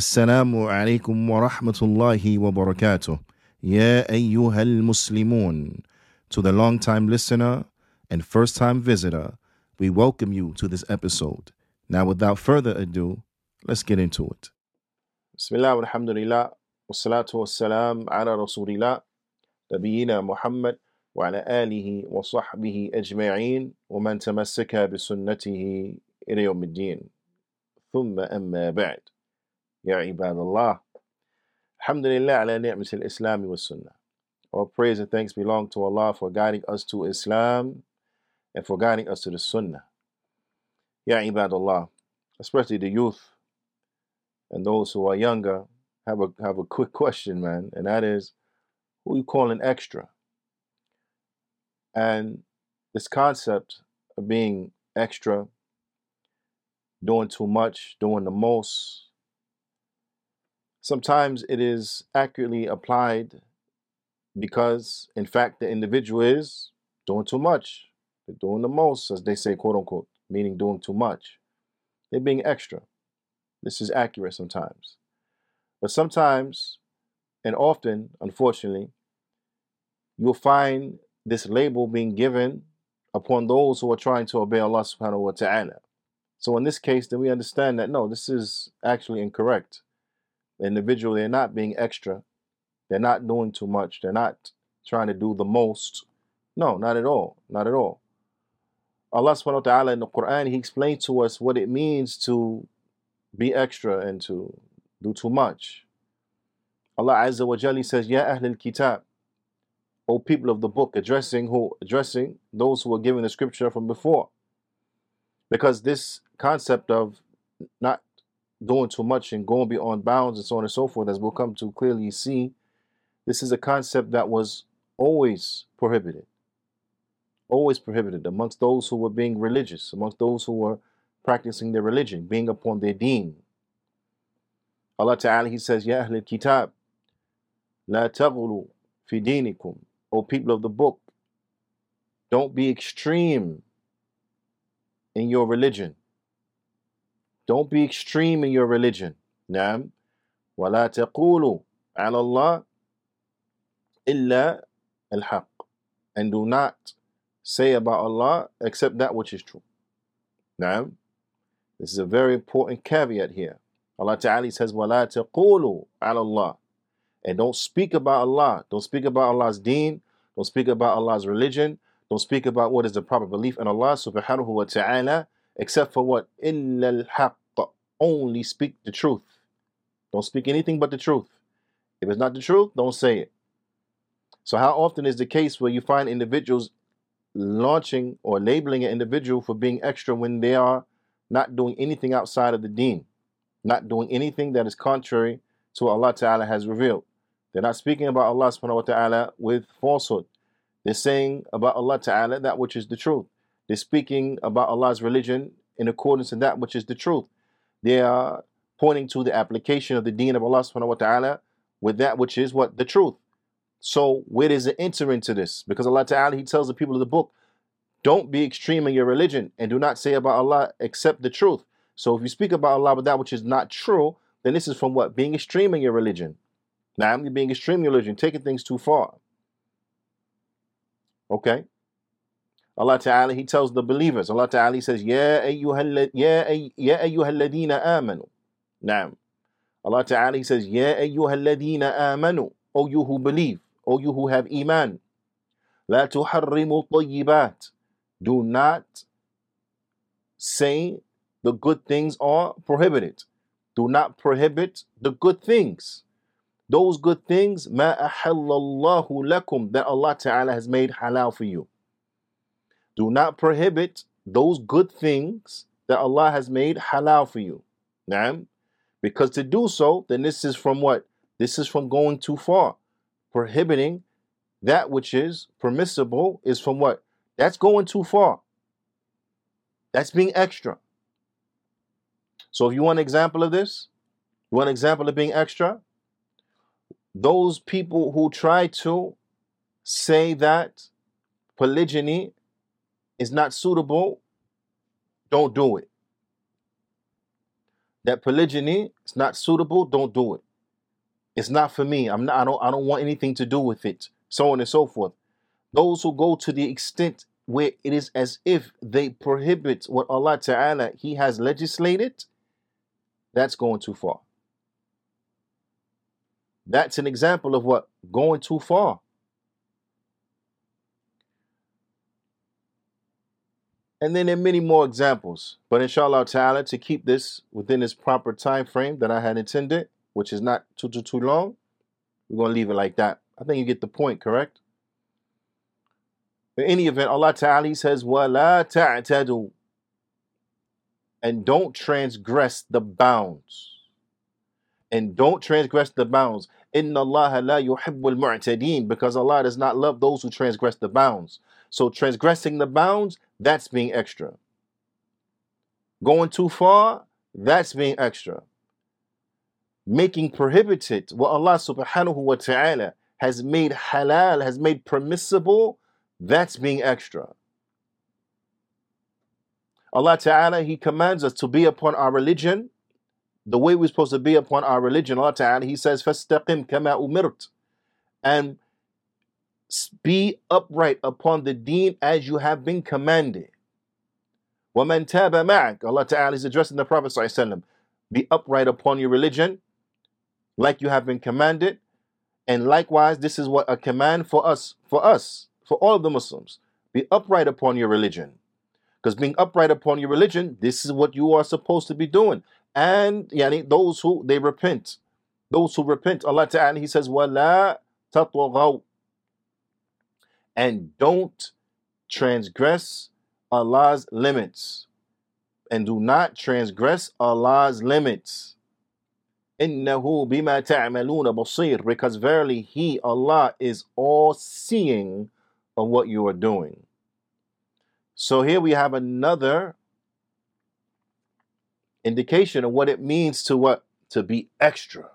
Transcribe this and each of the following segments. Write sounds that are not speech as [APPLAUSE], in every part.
السلام عليكم ورحمة الله وبركاته يا أيها المسلمون To the long time listener and first time visitor, we welcome you to this episode. Now, without further ado, let's get into it. بسم الله والحمد لله والصلاة والسلام على رسول الله نبينا محمد وعلى آله وصحبه أجمعين ومن تمسك بسنته إلى يوم الدين ثم أما بعد Ya ibadallah. Alhamdulillah ala ni'mat al-Islam wa sunnah. All praise and thanks belong to Allah for guiding us to Islam and for guiding us to the sunnah. Ya ibadallah. Especially the youth and those who are younger have a have a quick question, man, and that is who you calling extra? And this concept of being extra, doing too much, doing the most, sometimes it is accurately applied because, in fact, the individual is doing too much. They're doing the most, as they say, quote unquote, meaning doing too much. They're being extra. This is accurate sometimes. But sometimes, and often, unfortunately, you'll find this label being given upon those who are trying to obey Allah subhanahu wa ta'ala. So in this case, then we understand that no, this is actually incorrect. Individual, they're not being extra. They're not doing too much. They're not trying to do the most. No, not at all. Not at all. Allah subhanahu wa ta'ala in the Quran, He explained to us what it means to be extra and to do too much. Allah Azza wa Jalla says, Ya Ahl al-Kitab, O people of the book, addressing who? Addressing those who were given the scripture from before. Because this concept of not doing too much and going beyond bounds and so on and so forth, as we'll come to clearly see, this is a concept that was always prohibited. Always prohibited amongst those who were being religious, amongst those who were practicing their religion, being upon their deen. Allah Ta'ala, He says, Ya Ahl al-Kitab, La taghulu fi dinikum, O people of the book, don't be extreme in your religion. Don't be extreme in your religion. Naam. ولا تقولوا على الله إلا الحق. And do not say about Allah except that which is true. Naam. This is a very important caveat here. Allah Ta'ala says, وَلَا تَقُولُوا عَلَى اللَّهِ And don't speak about Allah. Don't speak about Allah's deen. Don't speak about Allah's religion. Don't speak about what is the proper belief in Allah subhanahu wa ta'ala, except for what? إِلَّا الْحَقِّ only speak the truth. Don't speak anything but the truth. If it's not the truth, don't say it. So how often is the case where you find individuals launching or labeling an individual for being extra when they are not doing anything outside of the deen, not doing anything that is contrary to what Allah Ta'ala has revealed. They're not speaking about Allah subhanahu wa ta'ala with falsehood. They're saying about Allah Ta'ala that which is the truth. They're speaking about Allah's religion in accordance to that which is the truth. They are pointing to the application of the deen of Allah subhanahu wa ta'ala with that which is what? The truth. So where does it enter into this? Because Allah Ta'ala, He tells the people of the book, don't be extreme in your religion and do not say about Allah except the truth. So if you speak about Allah with that which is not true, then this is from what? Being extreme in your religion. Now, I'm being extreme in your religion, taking things too far. Okay? Allah Ta'ala, He tells the believers, Allah Ta'ala he says, Ya ayyuhal ya ladina amanu. Naam. Allah Ta'ala he says, Ya ayyuhal ladina amanu. O you who believe, O you who have iman. La tuharrimu tayyibat. Do not say the good things are prohibited. Do not prohibit the good things. Those good things, ma ahallallahu lakum, that Allah Ta'ala has made halal for you. Do not prohibit those good things that Allah has made halal for you. Naam. Because to do so, then this is from what? This is from going too far. Prohibiting that which is permissible is from what? That's going too far. That's being extra. So if you want an example of this, you want an example of being extra? Those people who try to say that polygyny is not suitable, don't do it. that polygyny is not suitable, don't do it. It's not for me. I'm not I don't I don't want anything to do with it. So on and so forth. Those who go to the extent where it is as if they prohibit what Allah Ta'ala He has legislated, that's going too far. That's an example of what? Going too far. And then there are many more examples. But inshallah ta'ala, to keep this within its proper time frame that I had intended, which is not too too too long, we're gonna leave it like that. I think you get the point, correct? In any event, Allah Ta'ala says, وَلَا تَعْتَدُوا And don't transgress the bounds. And don't transgress the bounds. Inna Allah لَا يُحِبُّ الْمُعْتَدِينَ Because Allah does not love those who transgress the bounds. So transgressing the bounds, that's being extra. Going too far, that's being extra. Making prohibited what Allah subhanahu wa ta'ala has made halal, has made permissible, that's being extra. Allah Ta'ala, He commands us to be upon our religion the way we're supposed to be upon our religion. Allah Ta'ala, He says, فَاسْتَقِمْ كَمَا أُمِرْتَ And be upright upon the deen as you have been commanded. وَمَنْ تَابَ مَعَكَ Allah Ta'ala is addressing the Prophet ﷺ. Be upright upon your religion like you have been commanded. And likewise, this is what a command for us, for us, for all of the Muslims. Be upright upon your religion. Because being upright upon your religion, this is what you are supposed to be doing. And yani, those who they repent, those who repent, Allah Ta'ala, He says, وَلَا تَطْوَغَوْا and don't transgress Allah's limits. And do not transgress Allah's limits. إِنَّهُ بِمَا تَعْمَلُونَ بَصِيرٌ Because verily He, Allah, is all seeing of what you are doing. So here we have another indication of what it means to what? To be extra.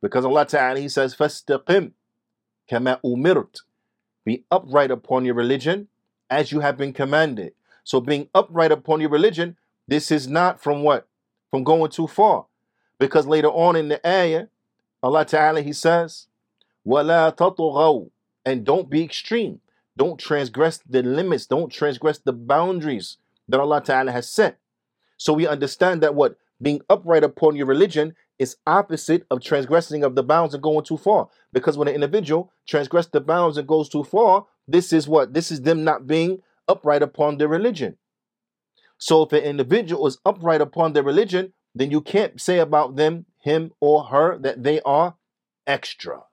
Because Allah Ta'ala He says, فَاسْتَقِمْ كَمَا أُمِرْتَ be upright upon your religion as you have been commanded. So being upright upon your religion, this is not from what? From going too far. Because later on in the ayah, Allah Ta'ala He says, وَلَا تَطُغَوْا And don't be extreme. Don't transgress the limits. Don't transgress the boundaries that Allah Ta'ala has set. So we understand that what? Being upright upon your religion is opposite of transgressing of the bounds and going too far. Because when an individual transgresses the bounds and goes too far, this is what? This is them not being upright upon their religion. So if an individual is upright upon their religion, then you can't say about them, him or her, that they are extra.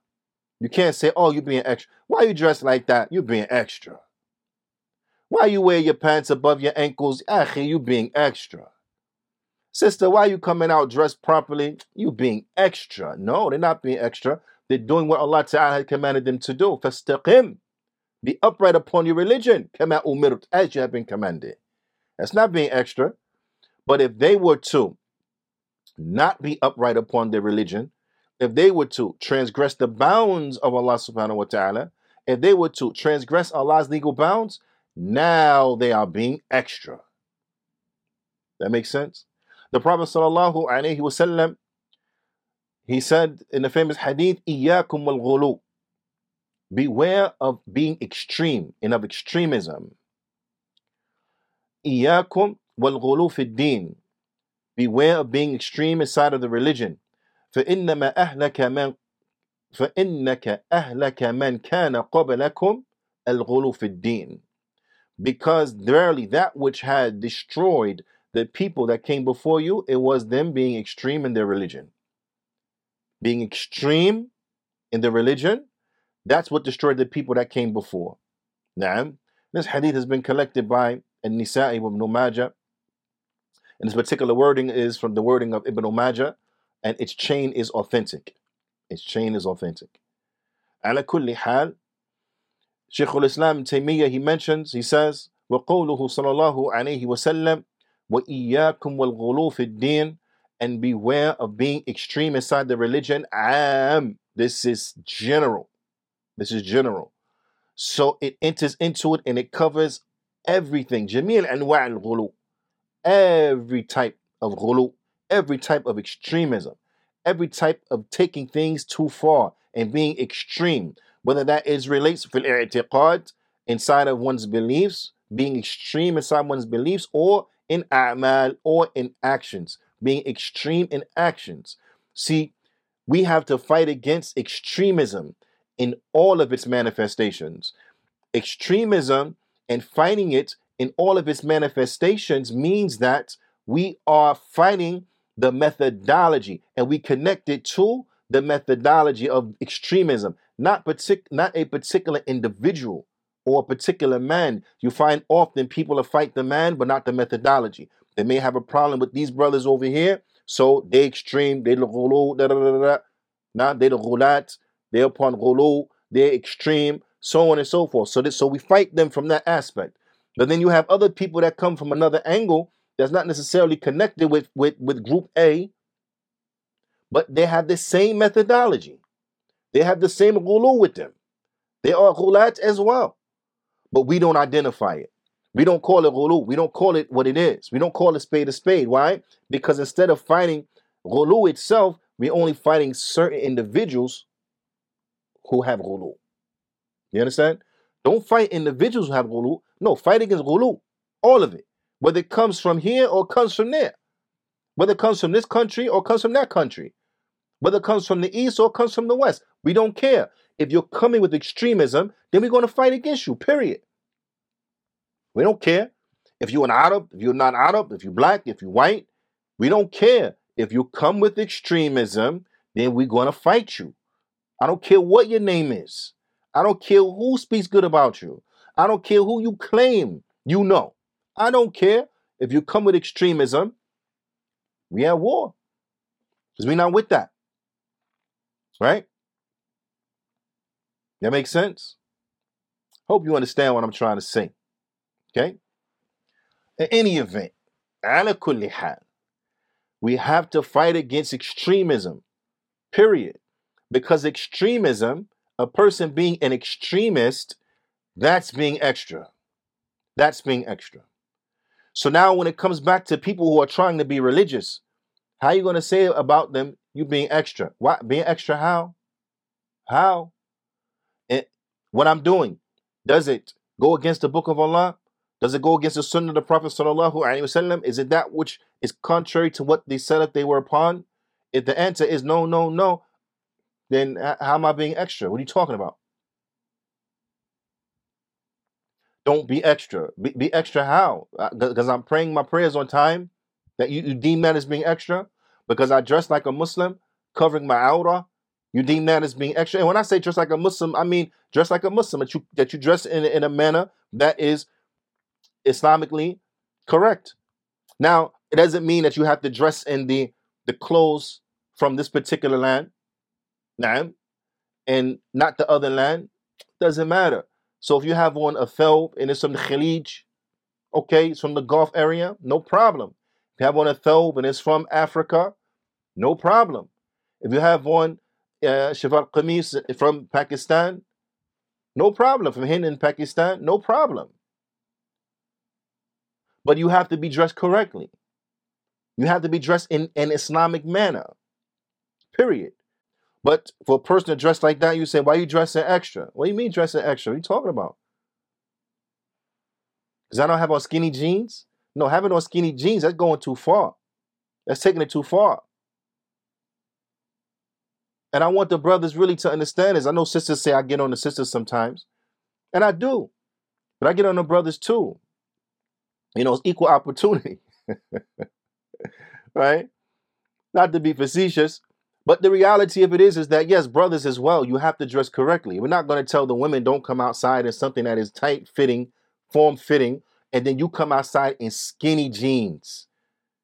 You can't say, oh, you're being extra. Why are you dressed like that? You're being extra. Why you wear your pants above your ankles? Akhi, you being extra. Sister, why are you coming out dressed properly? You being extra. No, they're not being extra. They're doing what Allah Ta'ala had commanded them to do. Fastaqim. Be upright upon your religion. Kama umirt, as you have been commanded. That's not being extra. But if they were to not be upright upon their religion, if they were to transgress the bounds of Allah subhanahu wa ta'ala, if they were to transgress Allah's legal bounds, now they are being extra. That makes sense? The Prophet sallallahu alaihi wasallam he said in the famous hadith, "Iyakum wal Beware of being extreme and of extremism. إياكم والغلو في الدين. Beware of being extreme inside of the religion. فإنما أهلك من فإنك أهلك من كان قبلكم الغلو في الدين. Because verily that which had destroyed the people that came before you, it was them being extreme in their religion. Being extreme in their religion, that's what destroyed the people that came before. Now, this hadith has been collected by An-Nisa'i ibn Majah. And this particular wording is from the wording of Ibn Majah, and its chain is authentic. Its chain is authentic. Ala kulli hal, Shaykh al-Islam Taymiyyah, he mentions, he says, وقوله صلى الله عليه وسلم وَإِيَّاكُمْ وَالْغُلُو فِي الدِّينِ And beware of being extreme inside the religion. Am. This is general. This is general. So it enters into it and it covers everything. جميع أنواع الغلو. Every type of غلو. every type of extremism, every type of taking things too far and being extreme, whether that is relates fil i'tiqad inside of one's beliefs, being extreme inside one's beliefs, or in a'mal or in actions, being extreme in actions. See, we have to fight against extremism in all of its manifestations. Extremism and fighting it in all of its manifestations means that we are fighting the methodology and we connect it to the methodology of extremism, not partic- not a particular individual or a particular man. You find often people are fight the man, but not the methodology. They may have a problem with these brothers over here, so they extreme, they the ghulu, da da da da. Now they the ghulat, they upon ghulu, they're extreme, so on and so forth. So this, so we fight them from that aspect. But then you have other people that come from another angle that's not necessarily connected with with with group A, but they have the same methodology. They have the same ghulu with them. They are ghulat as well. But we don't identify it. We don't call it ghulu. We don't call it what it is. We don't call it spade a spade. Why? Because instead of fighting ghulu itself, we're only fighting certain individuals who have ghulu. You understand? Don't fight individuals who have ghulu. No, fight against ghulu. All of it. Whether it comes from here or comes from there. Whether it comes from this country or comes from that country. Whether it comes from the east or comes from the west. We don't care. If you're coming with extremism, then we're going to fight against you, period. We don't care if you're an Arab, if you're not Arab, if you're black, if you're white. We don't care. If you come with extremism, then we're going to fight you. I don't care what your name is. I don't care who speaks good about you. I don't care who you claim you know. I don't care if you come with extremism. We at war because we're not with that. Right? That makes sense? Hope you understand what I'm trying to say. Okay? In any event, we have to fight against extremism, period. Because extremism, a person being an extremist, that's being extra. That's being extra. So now when it comes back to people who are trying to be religious, how are you going to say about them you being extra? What being extra how? How? What I'm doing, does it go against the book of Allah? Does it go against the sunnah of the Prophet sallallahu alaihi wasallam? Is it that which is contrary to what they said that they were upon? If the answer is no, no, no, then how am I being extra? What are you talking about? Don't be extra. Be, be extra how? Because uh, I'm praying my prayers on time. That you, you deem that as being extra? Because I dress like a Muslim, covering my aura. You deem that as being extra. And when I say dress like a Muslim, I mean dress like a Muslim. That you that you dress in, in a manner that is Islamically correct. Now, it doesn't mean that you have to dress in the the clothes from this particular land, nah, and not the other land. Doesn't matter. So if you have one a thawb and it's from the Khalij, okay, it's from the Gulf area, no problem. If you have one a thawb and it's from Africa, no problem. If you have one uh, Qamis from Pakistan, no problem. From Hind in Pakistan, no problem. But you have to be dressed correctly. You have to be dressed in an Islamic manner. Period. But for a person to dress like that, you say, why are you dressing extra? What do you mean dressing extra? What are you talking about? Because I don't have on skinny jeans? No, having on skinny jeans, that's going too far. That's taking it too far. And I want the brothers really to understand this. I know sisters say I get on the sisters sometimes, and I do. But I get on the brothers too. You know, it's equal opportunity. [LAUGHS] right? Not to be facetious, but the reality of it is, is that yes, brothers as well, you have to dress correctly. We're not going to tell the women don't come outside in something that is tight fitting, form fitting, and then you come outside in skinny jeans.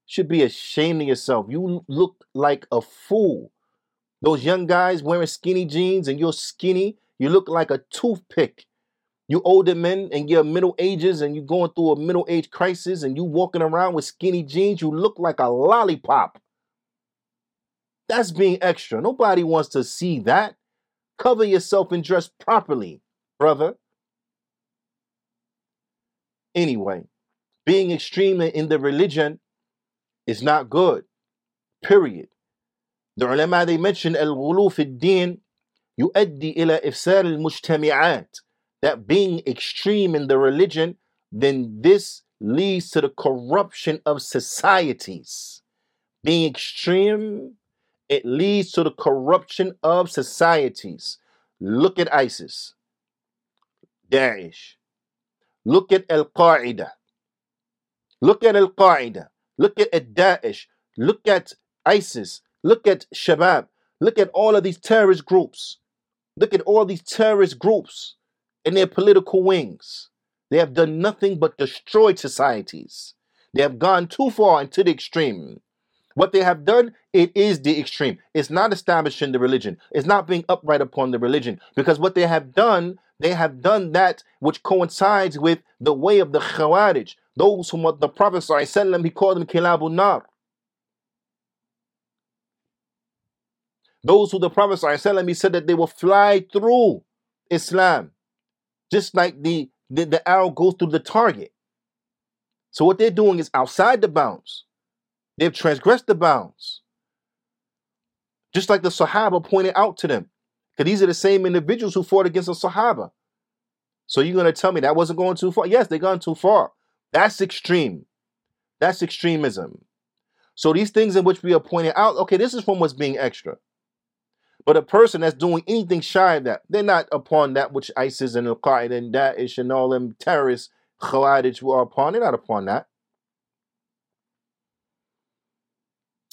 Should be ashamed of yourself. You look like a fool. Those young guys wearing skinny jeans and you're skinny, you look like a toothpick. You older men and you're middle ages and you're going through a middle age crisis and you walking around with skinny jeans, you look like a lollipop. That's being extra. Nobody wants to see that. Cover yourself and dress properly, brother. Anyway, being extreme in the religion is not good. Period. The ulama, they mention al-ghulu fi din yuaddi ila ifsar al-mujtami'at. That being extreme in the religion, then this leads to the corruption of societies. Being extreme, it leads to the corruption of societies. Look at ISIS, Daesh. Look at Al Qaeda. Look at Al Qaeda. Look at Daesh. Look at ISIS. Look at Shabab. Look at all of these terrorist groups. Look at all these terrorist groups and their political wings. They have done nothing but destroyed societies. They have gone too far into the extreme. What they have done, it is the extreme. It's not establishing the religion. It's not being upright upon the religion. Because what they have done, they have done that which coincides with the way of the Khawarij. Those whom the Prophet he called them Kilabun Nar. Those who the Prophet said that they will fly through Islam. Just like the the, the arrow goes through the target. So what they're doing is outside the bounds. They've transgressed the bounds. Just like the Sahaba pointed out to them. Because these are the same individuals who fought against the Sahaba. So you're going to tell me that wasn't going too far? Yes, they've gone too far. That's extreme. That's extremism. So these things in which we are pointing out, okay, this is from what's being extra. But a person that's doing anything shy of that, they're not upon that which ISIS and Al Qaeda and Daesh and all them terrorists, Khawarij, are upon. They're not upon that.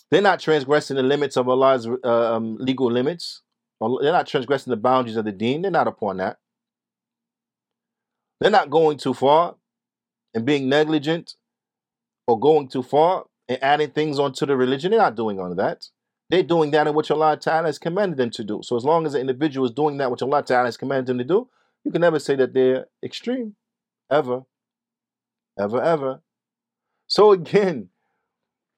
They're not transgressing the limits of Allah's uh, um, legal limits. They're not transgressing the boundaries of the deen. They're not upon that. They're not going too far and being negligent or going too far and adding things onto the religion. They're not doing all of that. They're doing that in which Allah Ta'ala has commanded them to do. So as long as the individual is doing that which Allah Ta'ala has commanded them to do, you can never say that they're extreme. Ever. Ever, ever. So again,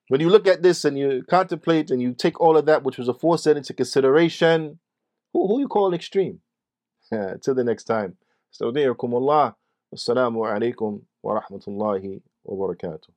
when you look at this and you contemplate and you take all of that which was aforesaid into consideration, who, who you call extreme? [LAUGHS] Till the next time. Allah. Assalamu alaikum wa rahmatullahi wa barakatuh.